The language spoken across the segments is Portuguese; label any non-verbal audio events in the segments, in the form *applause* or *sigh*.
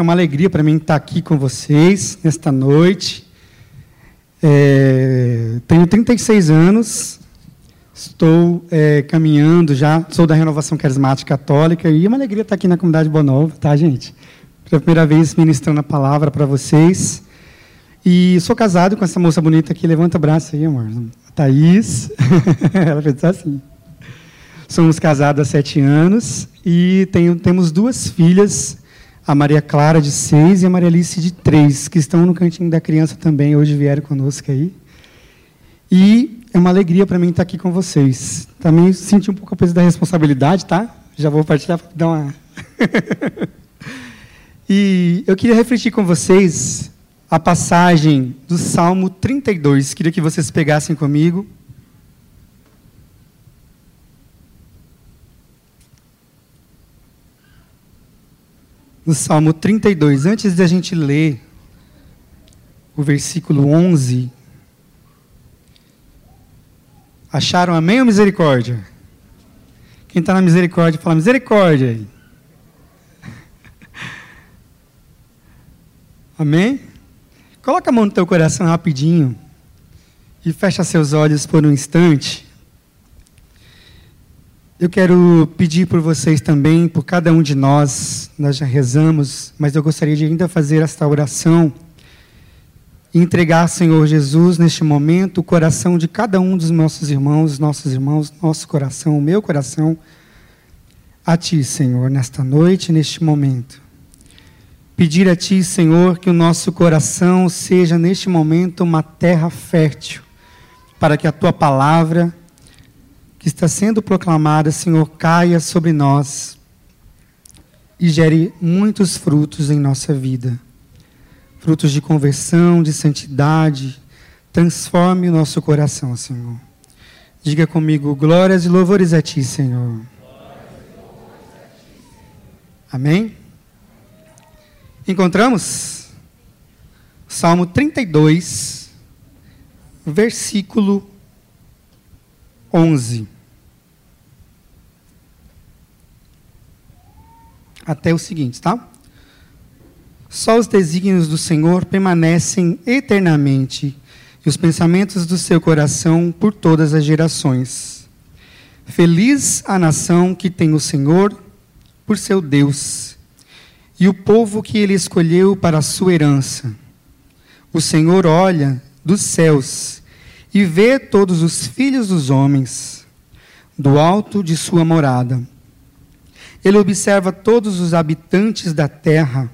É uma alegria para mim estar aqui com vocês nesta noite. É, tenho 36 anos, estou é, caminhando já, sou da Renovação Carismática Católica e é uma alegria estar aqui na comunidade Boa Nova, tá, gente? Pela primeira vez ministrando a palavra para vocês. E sou casado com essa moça bonita aqui, levanta o braço aí, amor. Thaís. *laughs* Ela fez assim. Somos casados há sete anos e tenho, temos duas filhas, a Maria Clara, de seis, e a Maria Alice, de três, que estão no cantinho da criança também, hoje vieram conosco aí. E é uma alegria para mim estar aqui com vocês. Também senti um pouco o peso da responsabilidade, tá? Já vou partilhar para dar uma. *laughs* e eu queria refletir com vocês a passagem do Salmo 32. Queria que vocês pegassem comigo. No Salmo 32, antes de a gente ler o versículo 11, acharam amém ou misericórdia? Quem está na misericórdia, fala misericórdia. *laughs* Amém? Coloca a mão no teu coração rapidinho e fecha seus olhos por um instante. Eu quero pedir por vocês também, por cada um de nós, nós já rezamos, mas eu gostaria de ainda fazer esta oração e entregar, Senhor Jesus, neste momento, o coração de cada um dos nossos irmãos, nossos irmãos, nosso coração, o meu coração, a Ti, Senhor, nesta noite, neste momento. Pedir a Ti, Senhor, que o nosso coração seja, neste momento, uma terra fértil, para que a Tua palavra que está sendo proclamada, Senhor, caia sobre nós e gere muitos frutos em nossa vida. Frutos de conversão, de santidade. Transforme o nosso coração, Senhor. Diga comigo, glórias e louvores a Ti, Senhor. Amém? Encontramos? Salmo 32, versículo 11. Até o seguinte, tá? Só os desígnios do Senhor permanecem eternamente, e os pensamentos do seu coração por todas as gerações. Feliz a nação que tem o Senhor por seu Deus, e o povo que ele escolheu para a sua herança. O Senhor olha dos céus e vê todos os filhos dos homens do alto de sua morada. Ele observa todos os habitantes da terra.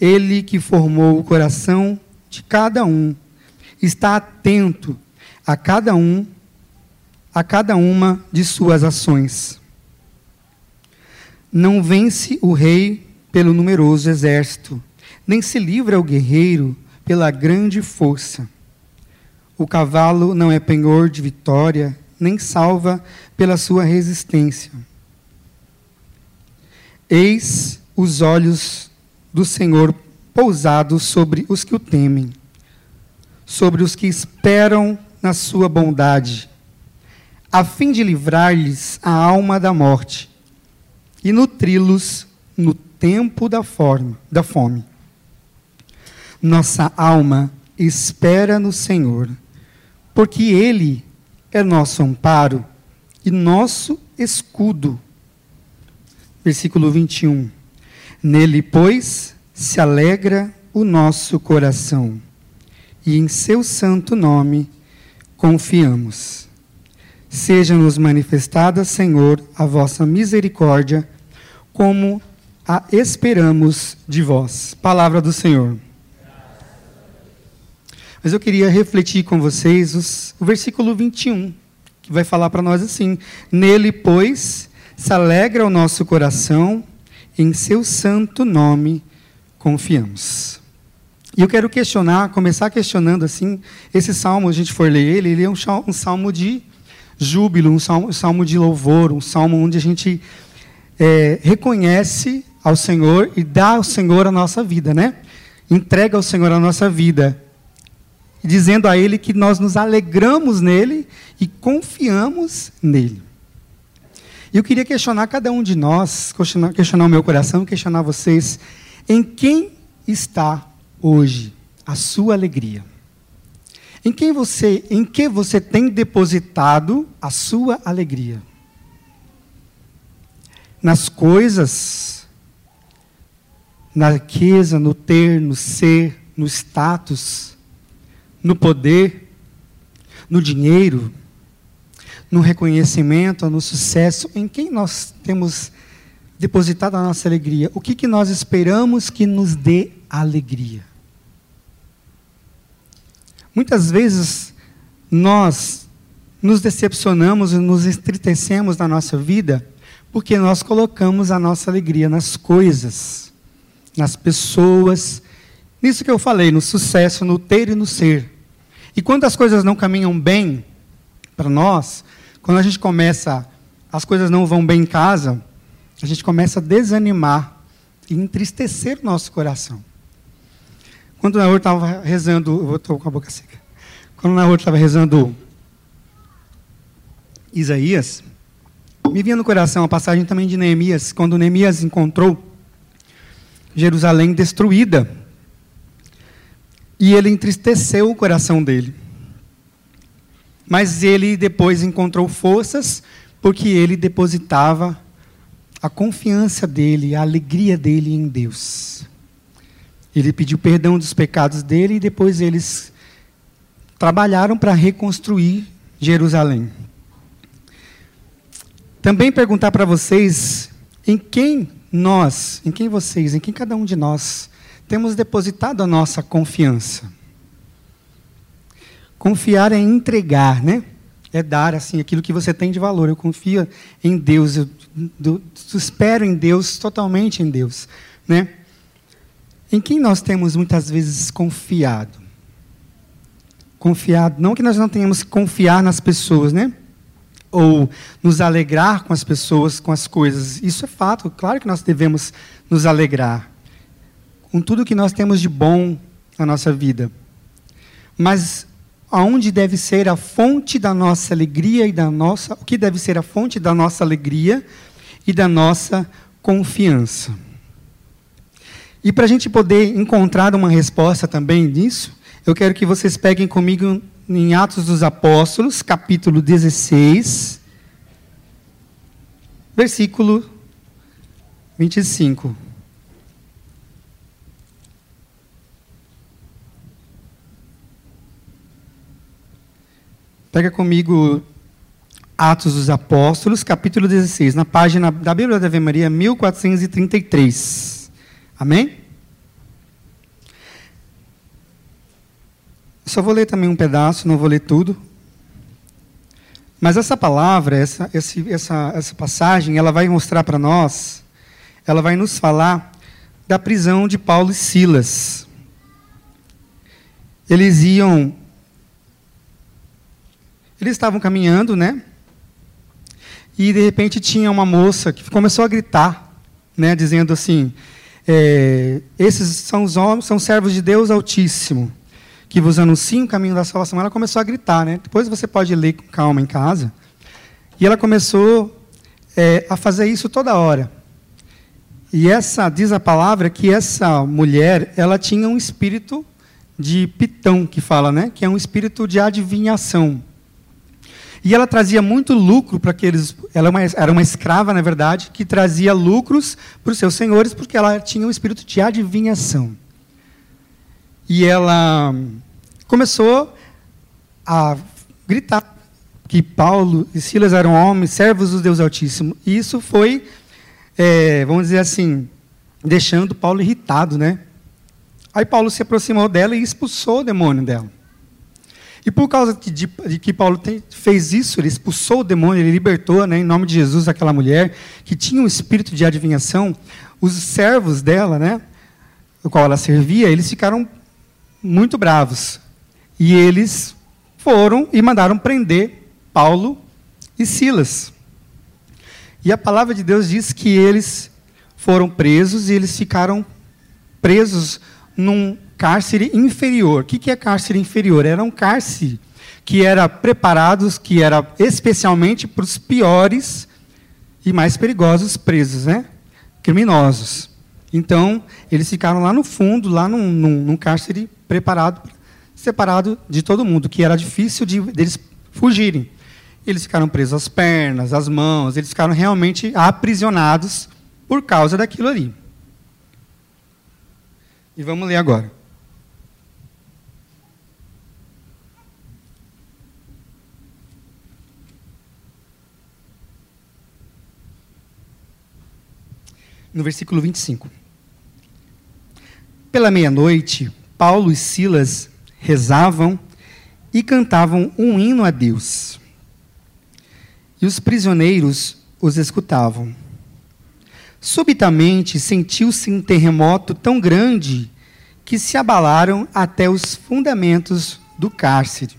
Ele que formou o coração de cada um está atento a cada um, a cada uma de suas ações. Não vence o rei pelo numeroso exército, nem se livra o guerreiro pela grande força. O cavalo não é penhor de vitória, nem salva pela sua resistência. Eis os olhos do Senhor pousados sobre os que o temem, sobre os que esperam na sua bondade, a fim de livrar-lhes a alma da morte e nutri-los no tempo da, forma, da fome. Nossa alma espera no Senhor porque Ele é nosso amparo e nosso escudo. Versículo 21. Nele, pois, se alegra o nosso coração, e em seu santo nome confiamos. Seja-nos manifestada, Senhor, a vossa misericórdia, como a esperamos de vós. Palavra do Senhor. Mas eu queria refletir com vocês os, o versículo 21, que vai falar para nós assim: Nele, pois, se alegra o nosso coração, em seu santo nome confiamos. E eu quero questionar, começar questionando assim, esse salmo, a gente for ler ele, ele é um, um salmo de júbilo, um salmo, um salmo, de louvor, um salmo onde a gente é, reconhece ao Senhor e dá ao Senhor a nossa vida, né? Entrega ao Senhor a nossa vida dizendo a Ele que nós nos alegramos nele e confiamos nele. E eu queria questionar cada um de nós, questionar, questionar o meu coração, questionar vocês. Em quem está hoje a sua alegria? Em quem você, em que você tem depositado a sua alegria? Nas coisas, na riqueza, no ter, no ser, no status, no poder, no dinheiro, no reconhecimento, no sucesso, em quem nós temos depositado a nossa alegria? O que, que nós esperamos que nos dê alegria? Muitas vezes nós nos decepcionamos e nos entristecemos na nossa vida porque nós colocamos a nossa alegria nas coisas, nas pessoas, nisso que eu falei, no sucesso, no ter e no ser. E quando as coisas não caminham bem para nós, quando a gente começa, as coisas não vão bem em casa, a gente começa a desanimar e entristecer o nosso coração. Quando o Naor estava rezando, eu estou com a boca seca. Quando o Naor estava rezando Isaías, me vinha no coração a passagem também de Neemias, quando Neemias encontrou Jerusalém destruída. E ele entristeceu o coração dele. Mas ele depois encontrou forças, porque ele depositava a confiança dele, a alegria dele em Deus. Ele pediu perdão dos pecados dele e depois eles trabalharam para reconstruir Jerusalém. Também perguntar para vocês em quem nós, em quem vocês, em quem cada um de nós temos depositado a nossa confiança. Confiar é entregar, né? É dar assim aquilo que você tem de valor. Eu confio em Deus, eu, eu espero em Deus, totalmente em Deus, né? Em quem nós temos muitas vezes confiado? Confiado, não que nós não tenhamos que confiar nas pessoas, né? Ou nos alegrar com as pessoas, com as coisas. Isso é fato, claro que nós devemos nos alegrar com tudo que nós temos de bom na nossa vida. Mas aonde deve ser a fonte da nossa alegria e da nossa, o que deve ser a fonte da nossa alegria e da nossa confiança? E para a gente poder encontrar uma resposta também nisso, eu quero que vocês peguem comigo em Atos dos Apóstolos, capítulo 16, versículo 25. Pega comigo Atos dos Apóstolos, capítulo 16, na página da Bíblia da Ave Maria, 1433. Amém? Só vou ler também um pedaço, não vou ler tudo. Mas essa palavra, essa, essa, essa passagem, ela vai mostrar para nós, ela vai nos falar da prisão de Paulo e Silas. Eles iam eles estavam caminhando, né? E de repente tinha uma moça que começou a gritar, né, dizendo assim: é, esses são os homens, são servos de Deus Altíssimo, que vos anunciam o caminho da salvação. Ela começou a gritar, né? Depois você pode ler com calma em casa. E ela começou é, a fazer isso toda hora. E essa diz a palavra que essa mulher, ela tinha um espírito de pitão que fala, né? Que é um espírito de adivinhação. E ela trazia muito lucro para aqueles. Ela é era uma escrava, na verdade, que trazia lucros para os seus senhores, porque ela tinha um espírito de adivinhação. E ela começou a gritar que Paulo e Silas eram homens, servos do Deus Altíssimo. E isso foi, é, vamos dizer assim, deixando Paulo irritado, né? Aí Paulo se aproximou dela e expulsou o demônio dela. E por causa de, de, que Paulo tem, fez isso, ele expulsou o demônio, ele libertou, né, em nome de Jesus, aquela mulher que tinha um espírito de adivinhação. Os servos dela, né, o qual ela servia, eles ficaram muito bravos. E eles foram e mandaram prender Paulo e Silas. E a palavra de Deus diz que eles foram presos e eles ficaram presos num cárcere inferior. O que é cárcere inferior? Era um cárcere que era preparado, que era especialmente para os piores e mais perigosos presos, né? criminosos. Então, eles ficaram lá no fundo, lá num, num, num cárcere preparado, separado de todo mundo, que era difícil de, deles fugirem. Eles ficaram presos às pernas, às mãos, eles ficaram realmente aprisionados por causa daquilo ali. E vamos ler agora. No versículo 25. Pela meia-noite, Paulo e Silas rezavam e cantavam um hino a Deus. E os prisioneiros os escutavam. Subitamente sentiu-se um terremoto tão grande que se abalaram até os fundamentos do cárcere.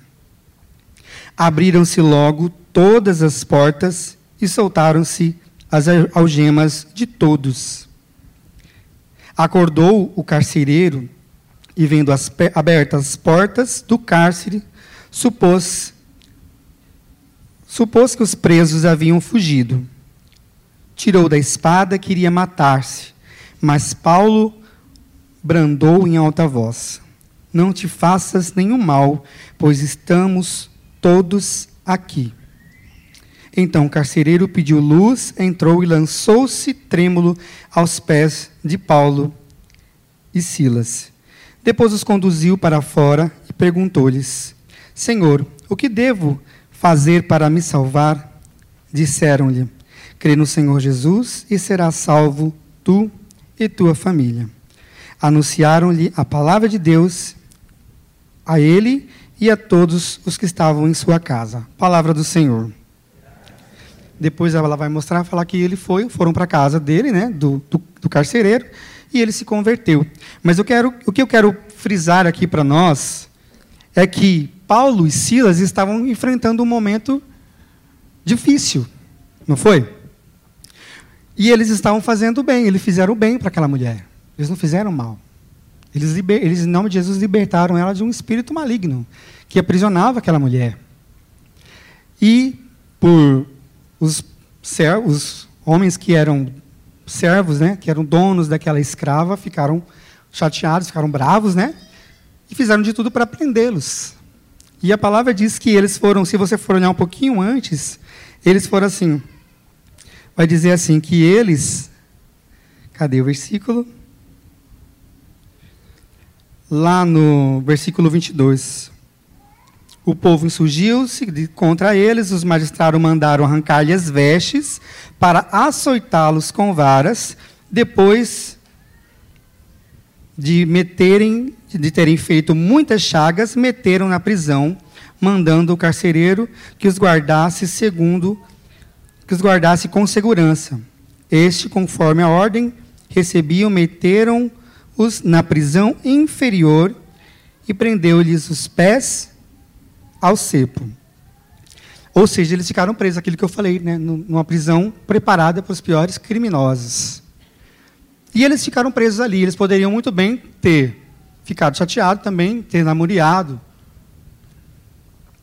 Abriram-se logo todas as portas e soltaram-se as algemas de todos. Acordou o carcereiro e, vendo as abertas as portas do cárcere, supôs, supôs que os presos haviam fugido. Tirou da espada, queria matar-se, mas Paulo brandou em alta voz: Não te faças nenhum mal, pois estamos todos aqui. Então o carcereiro pediu luz, entrou e lançou-se trêmulo aos pés de Paulo e Silas. Depois os conduziu para fora e perguntou-lhes: Senhor, o que devo fazer para me salvar? Disseram-lhe: Crê no Senhor Jesus e serás salvo tu e tua família. Anunciaram-lhe a palavra de Deus a ele e a todos os que estavam em sua casa. Palavra do Senhor. Depois ela vai mostrar, falar que ele foi, foram para a casa dele, né, do, do, do, carcereiro, e ele se converteu. Mas eu quero, o que eu quero frisar aqui para nós é que Paulo e Silas estavam enfrentando um momento difícil, não foi? E eles estavam fazendo bem, eles fizeram bem para aquela mulher. Eles não fizeram mal. Eles, eles, em nome de Jesus, libertaram ela de um espírito maligno que aprisionava aquela mulher. E por os, os homens que eram servos, né, que eram donos daquela escrava, ficaram chateados, ficaram bravos, né? E fizeram de tudo para prendê-los. E a palavra diz que eles foram, se você for olhar um pouquinho antes, eles foram assim. Vai dizer assim que eles Cadê o versículo? Lá no versículo 22. O povo insurgiu-se contra eles, os magistrados mandaram arrancar-lhe as vestes para açoitá-los com varas, depois de meterem de terem feito muitas chagas, meteram na prisão, mandando o carcereiro que os guardasse segundo que os guardasse com segurança. Este, conforme a ordem, recebiam, meteram-os na prisão inferior e prendeu-lhes os pés ao cepo. Ou seja, eles ficaram presos, aquilo que eu falei, né, numa prisão preparada para os piores criminosos. E eles ficaram presos ali. Eles poderiam muito bem ter ficado chateados também, ter namoriado,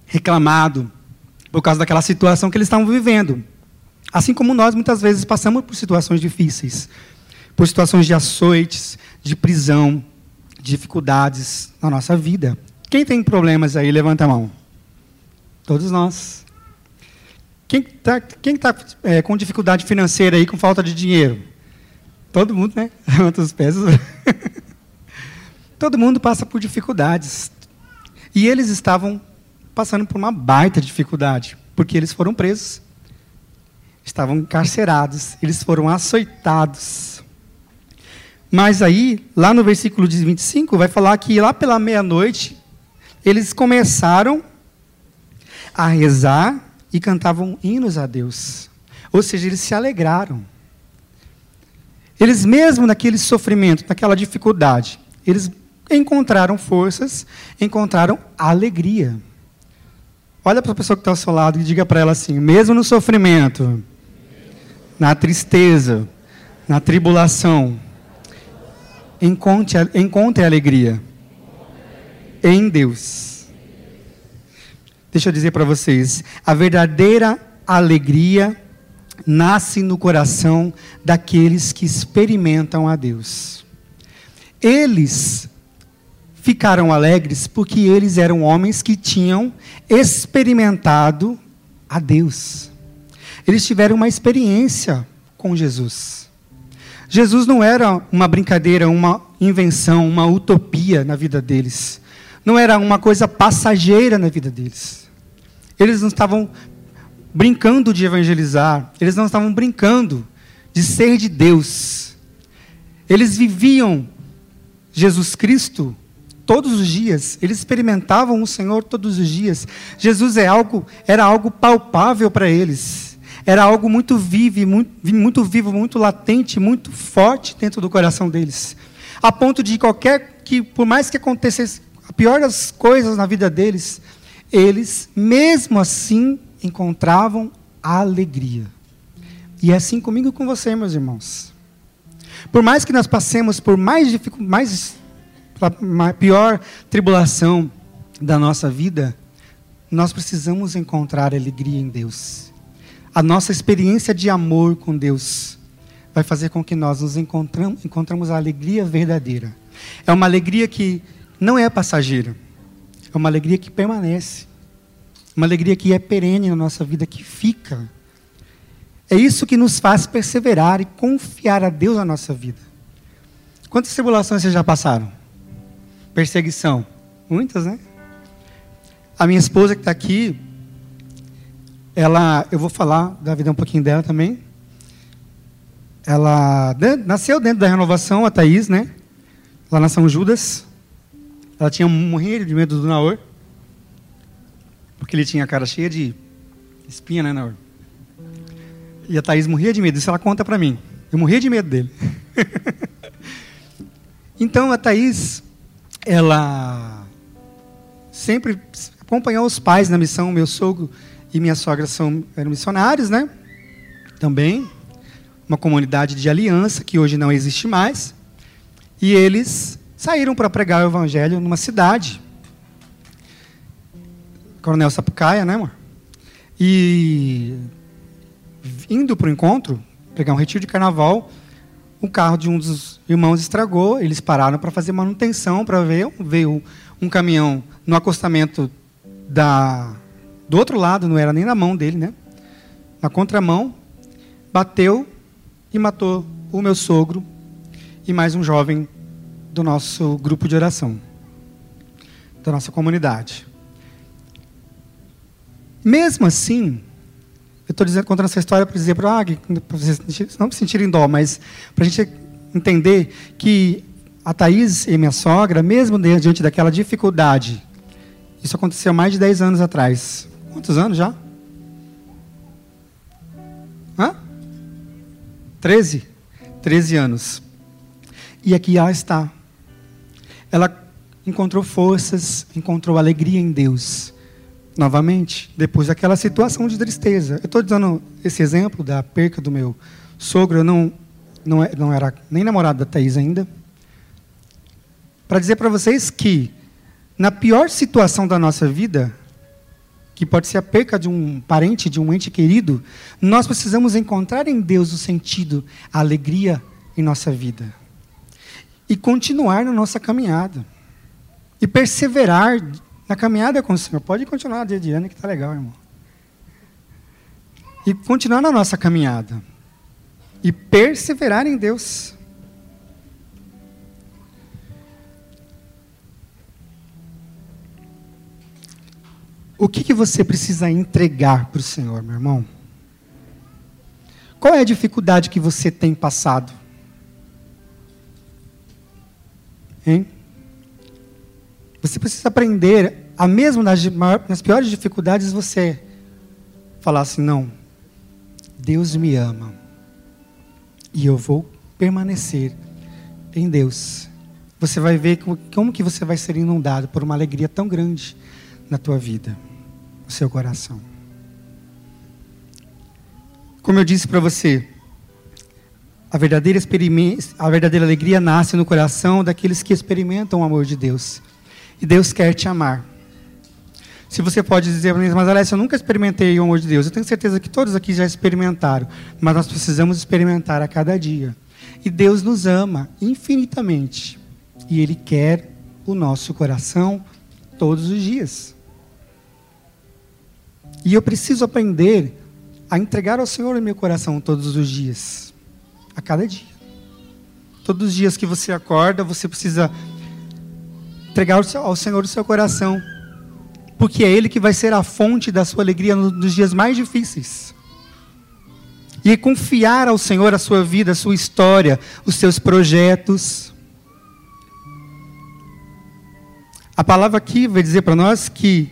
reclamado, por causa daquela situação que eles estavam vivendo. Assim como nós muitas vezes passamos por situações difíceis, por situações de açoites, de prisão, dificuldades na nossa vida. Quem tem problemas aí, levanta a mão. Todos nós. Quem está tá, é, com dificuldade financeira aí, com falta de dinheiro? Todo mundo, né? *laughs* Levanta os pés. *laughs* Todo mundo passa por dificuldades. E eles estavam passando por uma baita dificuldade, porque eles foram presos, estavam encarcerados, eles foram açoitados. Mas aí, lá no versículo 25, vai falar que lá pela meia-noite, eles começaram a rezar e cantavam hinos a Deus. Ou seja, eles se alegraram. Eles, mesmo naquele sofrimento, naquela dificuldade, eles encontraram forças, encontraram alegria. Olha para a pessoa que está ao seu lado e diga para ela assim: mesmo no sofrimento, na tristeza, na tribulação, encontre, encontre alegria em Deus. Deixa eu dizer para vocês: a verdadeira alegria nasce no coração daqueles que experimentam a Deus. Eles ficaram alegres porque eles eram homens que tinham experimentado a Deus. Eles tiveram uma experiência com Jesus. Jesus não era uma brincadeira, uma invenção, uma utopia na vida deles. Não era uma coisa passageira na vida deles. Eles não estavam brincando de evangelizar, eles não estavam brincando de ser de Deus. Eles viviam Jesus Cristo todos os dias. Eles experimentavam o Senhor todos os dias. Jesus é algo, era algo palpável para eles. Era algo muito vivo, muito, muito vivo, muito latente, muito forte dentro do coração deles. A ponto de qualquer que, por mais que acontecesse a pior das coisas na vida deles, eles, mesmo assim, encontravam alegria. E é assim comigo e com você, meus irmãos. Por mais que nós passemos por mais, mais a pior tribulação da nossa vida, nós precisamos encontrar alegria em Deus. A nossa experiência de amor com Deus vai fazer com que nós nos encontramos, encontramos a alegria verdadeira. É uma alegria que não é passageira. É uma alegria que permanece. Uma alegria que é perene na nossa vida, que fica. É isso que nos faz perseverar e confiar a Deus na nossa vida. Quantas tribulações vocês já passaram? Perseguição. Muitas, né? A minha esposa que está aqui, ela, eu vou falar da vida um pouquinho dela também. Ela nasceu dentro da renovação, a Thaís, né? Lá na São Judas. Ela tinha morrido de medo do Naor. Porque ele tinha a cara cheia de espinha, né, Naor? E a Thaís morria de medo. Isso ela conta para mim. Eu morria de medo dele. *laughs* então a Thaís, ela sempre acompanhou os pais na missão. Meu sogro e minha sogra são, eram missionários, né? Também. Uma comunidade de aliança que hoje não existe mais. E eles saíram para pregar o evangelho numa cidade. Coronel Sapucaia, né, amor? E indo para o encontro, pegar um retiro de carnaval, o carro de um dos irmãos estragou, eles pararam para fazer manutenção, para ver, veio um caminhão no acostamento da do outro lado, não era nem na mão dele, né? Na contramão, bateu e matou o meu sogro e mais um jovem do nosso grupo de oração, da nossa comunidade. Mesmo assim, eu estou contando essa história para dizer para ah, vocês não se sentirem dó, mas para a gente entender que a Thaís e minha sogra, mesmo diante daquela dificuldade, isso aconteceu mais de 10 anos atrás. Quantos anos já? Hã? 13? 13 anos. E aqui ela está. Ela encontrou forças, encontrou alegria em Deus novamente, depois daquela situação de tristeza. Eu estou dando esse exemplo da perca do meu sogro, eu não, não, é, não era nem namorado da Thaís ainda, para dizer para vocês que, na pior situação da nossa vida, que pode ser a perca de um parente, de um ente querido, nós precisamos encontrar em Deus o sentido, a alegria em nossa vida. E continuar na nossa caminhada. E perseverar na caminhada com o Senhor. Pode continuar dia de ano que está legal, irmão. E continuar na nossa caminhada. E perseverar em Deus. O que, que você precisa entregar para o Senhor, meu irmão? Qual é a dificuldade que você tem passado? Hein? Você precisa aprender, a mesmo nas, nas piores dificuldades, você falar assim: não, Deus me ama e eu vou permanecer em Deus. Você vai ver como, como que você vai ser inundado por uma alegria tão grande na tua vida, no seu coração. Como eu disse para você, a verdadeira, a verdadeira alegria nasce no coração daqueles que experimentam o amor de Deus. E Deus quer te amar. Se você pode dizer para mim, mas Alessio, eu nunca experimentei o amor de Deus. Eu tenho certeza que todos aqui já experimentaram, mas nós precisamos experimentar a cada dia. E Deus nos ama infinitamente. E Ele quer o nosso coração todos os dias. E eu preciso aprender a entregar ao Senhor o meu coração todos os dias, a cada dia. Todos os dias que você acorda, você precisa entregar ao Senhor o seu coração, porque é Ele que vai ser a fonte da sua alegria nos dias mais difíceis. E confiar ao Senhor a sua vida, a sua história, os seus projetos. A palavra aqui vai dizer para nós que,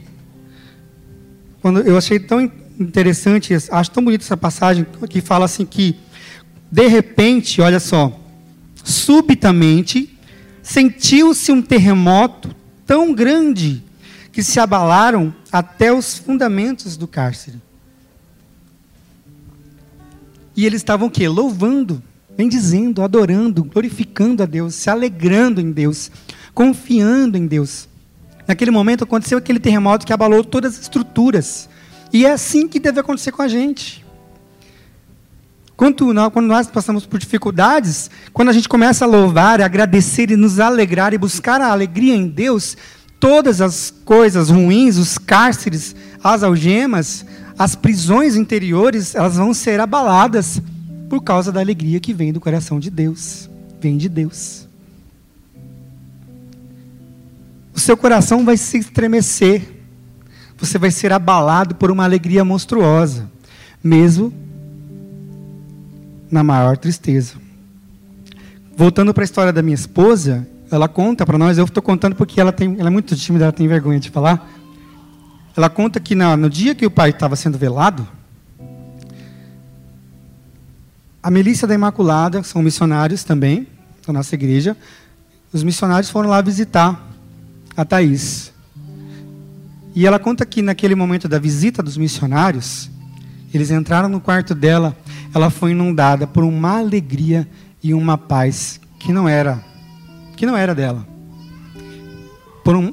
quando eu achei tão interessante, acho tão bonita essa passagem, que fala assim que, de repente, olha só, subitamente, sentiu-se um terremoto tão grande que se abalaram até os fundamentos do cárcere. E eles estavam o quê? Louvando, bendizendo, adorando, glorificando a Deus, se alegrando em Deus, confiando em Deus. Naquele momento aconteceu aquele terremoto que abalou todas as estruturas. E é assim que deve acontecer com a gente. Quando, quando nós passamos por dificuldades, quando a gente começa a louvar, a agradecer e nos alegrar e buscar a alegria em Deus, todas as coisas ruins, os cárceres, as algemas, as prisões interiores, elas vão ser abaladas por causa da alegria que vem do coração de Deus. Vem de Deus. O seu coração vai se estremecer. Você vai ser abalado por uma alegria monstruosa, mesmo na maior tristeza. Voltando para a história da minha esposa, ela conta para nós, eu estou contando porque ela, tem, ela é muito tímida, ela tem vergonha de falar. Ela conta que no, no dia que o pai estava sendo velado, a milícia da Imaculada, são missionários também, da nossa igreja, os missionários foram lá visitar a Thais. E ela conta que naquele momento da visita dos missionários, eles entraram no quarto dela, ela foi inundada por uma alegria e uma paz que não era que não era dela. Por um,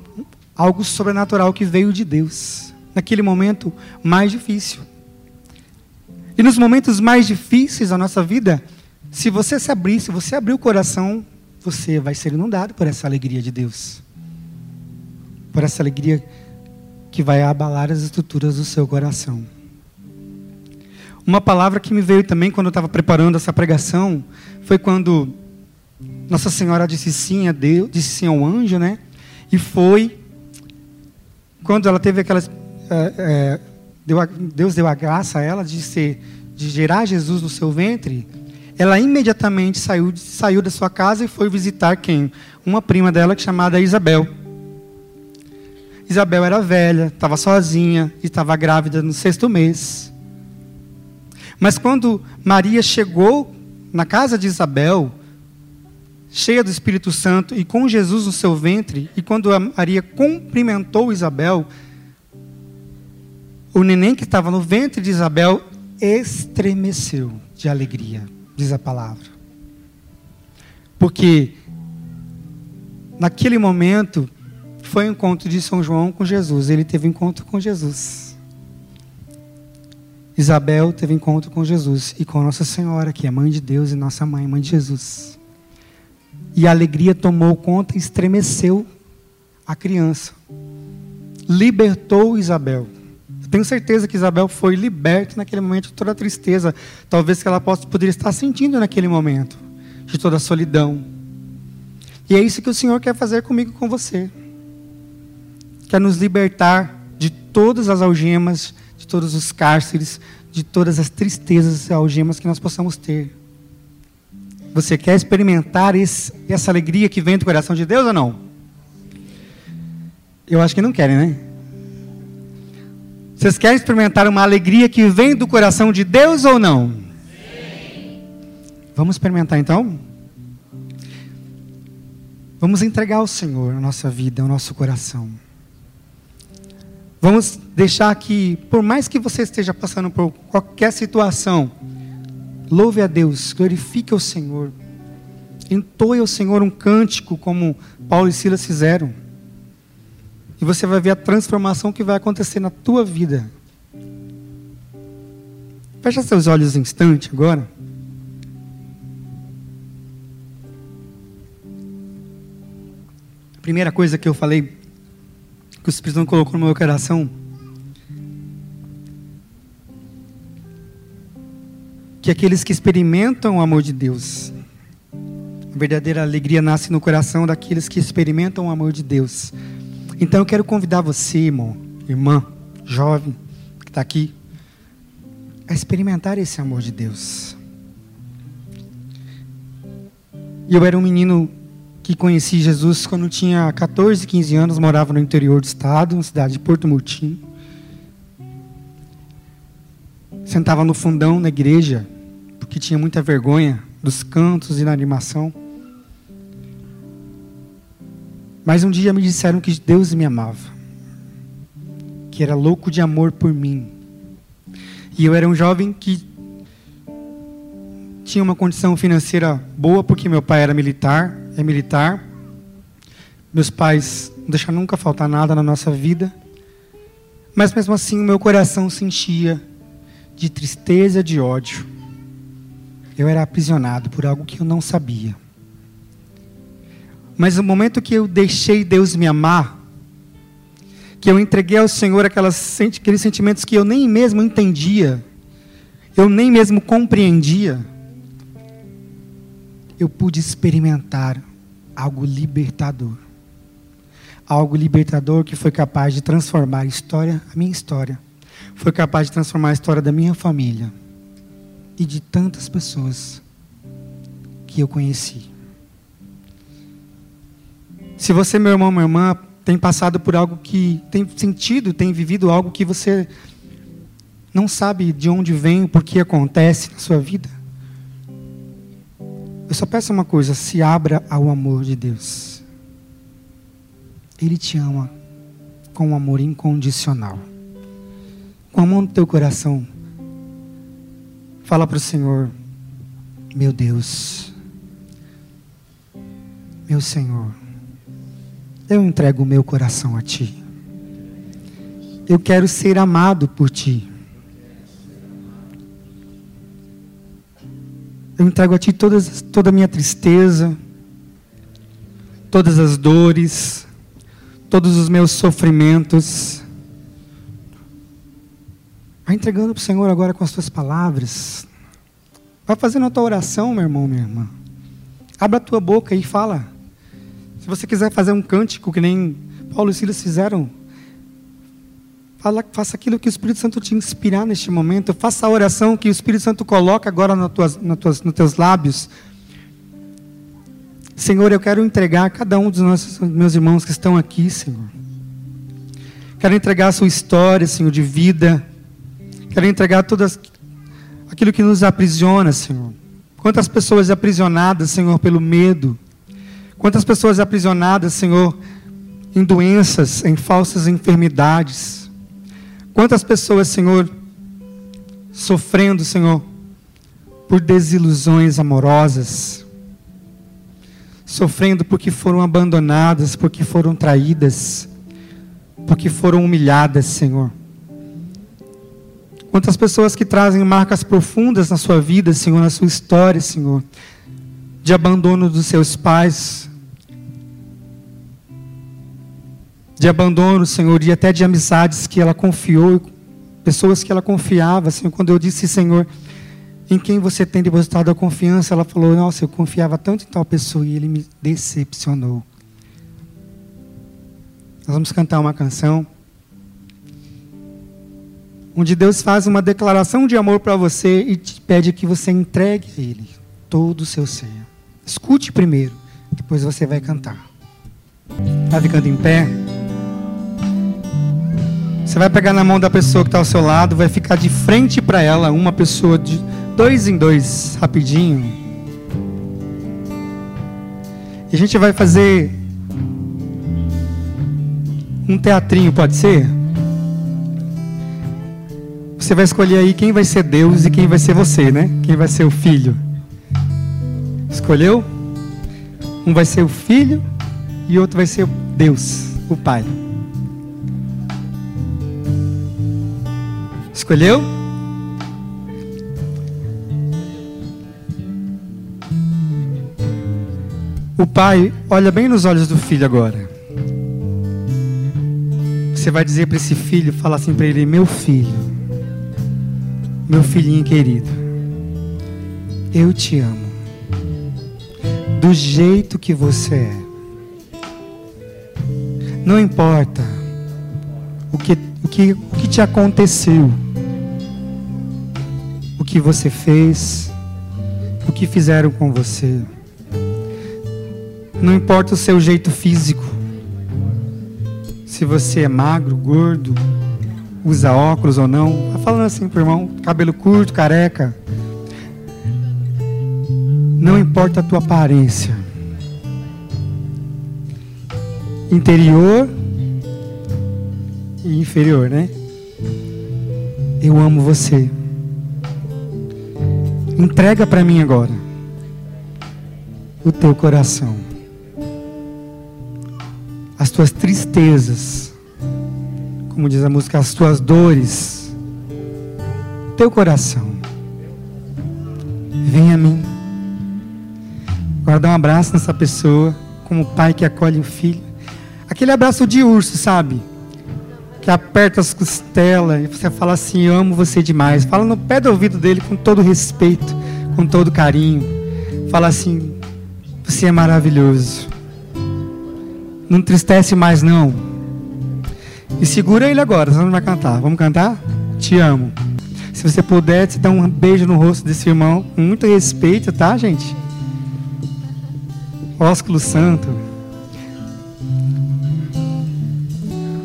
algo sobrenatural que veio de Deus, naquele momento mais difícil. E nos momentos mais difíceis da nossa vida, se você se abrir, se você abrir o coração, você vai ser inundado por essa alegria de Deus. Por essa alegria que vai abalar as estruturas do seu coração. Uma palavra que me veio também quando eu estava preparando essa pregação foi quando Nossa Senhora disse sim a Deus, disse sim ao anjo, né? E foi quando ela teve aquelas. É, é, deu a, Deus deu a graça a ela de, ser, de gerar Jesus no seu ventre. Ela imediatamente saiu, saiu da sua casa e foi visitar quem? Uma prima dela chamada Isabel. Isabel era velha, estava sozinha e estava grávida no sexto mês. Mas quando Maria chegou na casa de Isabel, cheia do Espírito Santo e com Jesus no seu ventre, e quando Maria cumprimentou Isabel, o neném que estava no ventre de Isabel estremeceu de alegria, diz a palavra. Porque naquele momento foi o encontro de São João com Jesus, ele teve encontro com Jesus. Isabel teve encontro com Jesus e com Nossa Senhora, que é mãe de Deus e nossa mãe, mãe de Jesus. E a alegria tomou conta e estremeceu a criança. Libertou Isabel. Eu tenho certeza que Isabel foi liberta naquele momento de toda a tristeza, talvez que ela possa, poderia estar sentindo naquele momento, de toda a solidão. E é isso que o Senhor quer fazer comigo com você. Quer nos libertar de todas as algemas, todos os cárceres, de todas as tristezas e algemas que nós possamos ter. Você quer experimentar esse, essa alegria que vem do coração de Deus ou não? Eu acho que não querem, né? Vocês querem experimentar uma alegria que vem do coração de Deus ou não? Sim. Vamos experimentar então? Vamos entregar ao Senhor a nossa vida, o nosso coração. Vamos deixar que, por mais que você esteja passando por qualquer situação, louve a Deus, glorifique o Senhor, entoe ao Senhor um cântico, como Paulo e Silas fizeram. E você vai ver a transformação que vai acontecer na tua vida. Fecha seus olhos um instante agora. A primeira coisa que eu falei, que o Espírito Santo colocou no meu coração, que aqueles que experimentam o amor de Deus, a verdadeira alegria nasce no coração daqueles que experimentam o amor de Deus. Então eu quero convidar você, irmão, irmã, jovem, que está aqui, a experimentar esse amor de Deus. Eu era um menino que conheci Jesus quando tinha 14, 15 anos, morava no interior do estado, na cidade de Porto Murtinho. Sentava no fundão na igreja, porque tinha muita vergonha dos cantos e na animação. Mas um dia me disseram que Deus me amava, que era louco de amor por mim. E eu era um jovem que tinha uma condição financeira boa, porque meu pai era militar, é militar. Meus pais não deixaram nunca faltar nada na nossa vida. Mas mesmo assim, o meu coração se enchia de tristeza, de ódio. Eu era aprisionado por algo que eu não sabia. Mas no momento que eu deixei Deus me amar, que eu entreguei ao Senhor aquelas, aqueles sentimentos que eu nem mesmo entendia, eu nem mesmo compreendia, eu pude experimentar algo libertador. Algo libertador que foi capaz de transformar a história, a minha história, foi capaz de transformar a história da minha família e de tantas pessoas que eu conheci. Se você, meu irmão, minha irmã, tem passado por algo que tem sentido, tem vivido algo que você não sabe de onde vem, por que acontece na sua vida, eu só peço uma coisa: se abra ao amor de Deus. Ele te ama com um amor incondicional. Com a mão no teu coração, fala para o Senhor: Meu Deus, meu Senhor, eu entrego o meu coração a Ti. Eu quero ser amado por Ti. Eu entrego a Ti todas, toda a minha tristeza, todas as dores, todos os meus sofrimentos. Vai entregando para o Senhor agora com as tuas palavras. Vai fazendo a tua oração, meu irmão, minha irmã. Abra a tua boca e fala. Se você quiser fazer um cântico que nem Paulo e Silas fizeram, fala, faça aquilo que o Espírito Santo te inspirar neste momento. Faça a oração que o Espírito Santo coloca agora nas tuas, nas tuas, nos teus lábios. Senhor, eu quero entregar a cada um dos nossos, meus irmãos que estão aqui, Senhor. Quero entregar a sua história, Senhor, de vida. Quero entregar tudo aquilo que nos aprisiona, Senhor. Quantas pessoas aprisionadas, Senhor, pelo medo Quantas pessoas aprisionadas, Senhor, em doenças, em falsas enfermidades. Quantas pessoas, Senhor, sofrendo, Senhor, por desilusões amorosas. Sofrendo porque foram abandonadas, porque foram traídas, porque foram humilhadas, Senhor. Quantas pessoas que trazem marcas profundas na sua vida, Senhor, na sua história, Senhor, de abandono dos seus pais, de abandono, Senhor, e até de amizades que ela confiou, pessoas que ela confiava, Senhor. Quando eu disse, Senhor, em quem você tem depositado a confiança, ela falou: Nossa, eu confiava tanto em tal pessoa e ele me decepcionou. Nós vamos cantar uma canção onde Deus faz uma declaração de amor para você e te pede que você entregue a Ele todo o seu ser. Escute primeiro, depois você vai cantar. Está ficando em pé? Você vai pegar na mão da pessoa que está ao seu lado, vai ficar de frente para ela, uma pessoa de dois em dois, rapidinho. E a gente vai fazer um teatrinho, pode ser? Você vai escolher aí quem vai ser Deus e quem vai ser você, né? Quem vai ser o filho. Escolheu? Um vai ser o filho e outro vai ser Deus, o Pai. Escolheu? O pai olha bem nos olhos do filho agora. Você vai dizer para esse filho, fala assim para ele: Meu filho, meu filhinho querido, eu te amo. Do jeito que você é. Não importa o que, o que, o que te aconteceu, que você fez, o que fizeram com você. Não importa o seu jeito físico. Se você é magro, gordo, usa óculos ou não. Tá falando assim pro irmão, cabelo curto, careca. Não importa a tua aparência. Interior e inferior, né? Eu amo você. Entrega para mim agora o teu coração as tuas tristezas, como diz a música, as tuas dores, teu coração. Vem a mim. Agora dá um abraço nessa pessoa, como o pai que acolhe o filho. Aquele abraço de urso, sabe? Que aperta as costelas e você fala assim: Eu amo você demais. Fala no pé do ouvido dele com todo respeito, com todo carinho. Fala assim: Você é maravilhoso. Não entristece mais não. E segura ele agora, senão não vai cantar. Vamos cantar? Te amo. Se você puder, te dar um beijo no rosto desse irmão, com muito respeito, tá, gente? Ósculo Santo.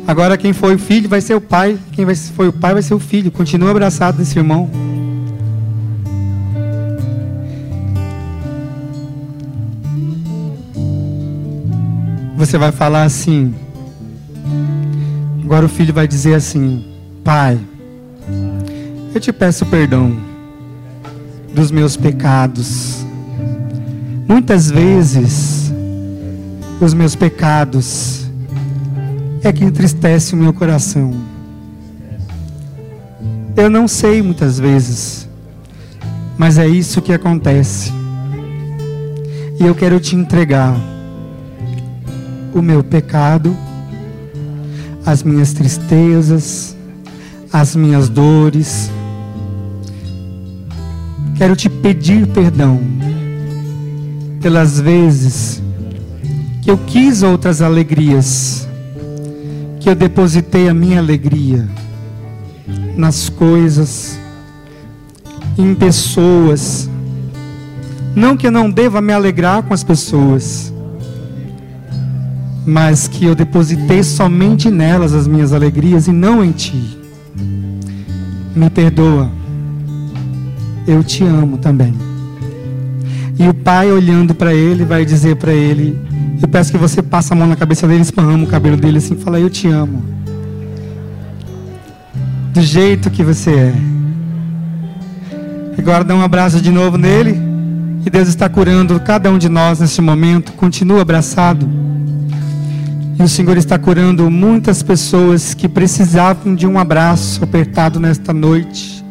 Agora quem foi o filho vai ser o pai. Quem foi o pai vai ser o filho. Continua abraçado desse irmão. Você vai falar assim. Agora o filho vai dizer assim: Pai, eu te peço perdão dos meus pecados. Muitas vezes, os meus pecados é que entristece o meu coração. Eu não sei muitas vezes, mas é isso que acontece. E eu quero te entregar o meu pecado, as minhas tristezas, as minhas dores. Quero te pedir perdão pelas vezes que eu quis outras alegrias, que eu depositei a minha alegria nas coisas, em pessoas. Não que eu não deva me alegrar com as pessoas, mas que eu depositei somente nelas as minhas alegrias e não em ti. Me perdoa. Eu te amo também. E o pai olhando para ele vai dizer para ele: Eu peço que você passe a mão na cabeça dele, esparrama o cabelo dele assim, fala: Eu te amo. Do jeito que você é. Agora dá um abraço de novo nele. E Deus está curando cada um de nós neste momento. Continua abraçado. E o Senhor está curando muitas pessoas que precisavam de um abraço apertado nesta noite.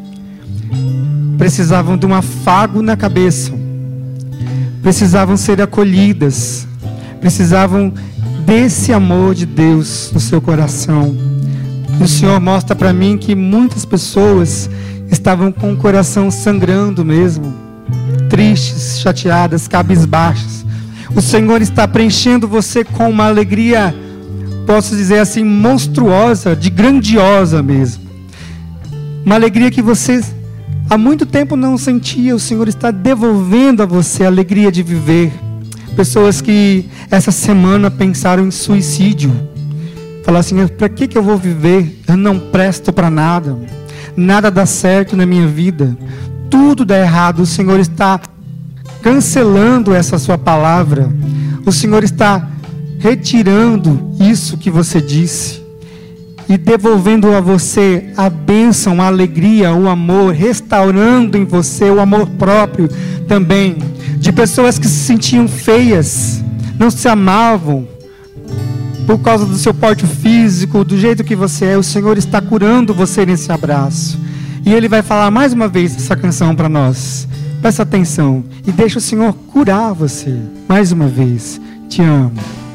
Precisavam de um afago na cabeça. Precisavam ser acolhidas. Precisavam desse amor de Deus no seu coração. O Senhor mostra para mim que muitas pessoas estavam com o coração sangrando mesmo, tristes, chateadas, cabisbaixas o Senhor está preenchendo você com uma alegria, posso dizer assim, monstruosa, de grandiosa mesmo. Uma alegria que você há muito tempo não sentia. O Senhor está devolvendo a você a alegria de viver. Pessoas que essa semana pensaram em suicídio. Falaram assim: para que, que eu vou viver? Eu não presto para nada. Nada dá certo na minha vida. Tudo dá errado. O Senhor está cancelando essa sua palavra. O Senhor está retirando isso que você disse e devolvendo a você a bênção, a alegria, o amor, restaurando em você o amor próprio também. De pessoas que se sentiam feias, não se amavam por causa do seu porte físico, do jeito que você é. O Senhor está curando você nesse abraço. E ele vai falar mais uma vez essa canção para nós. Presta atenção e deixa o Senhor curar você. Mais uma vez, te amo.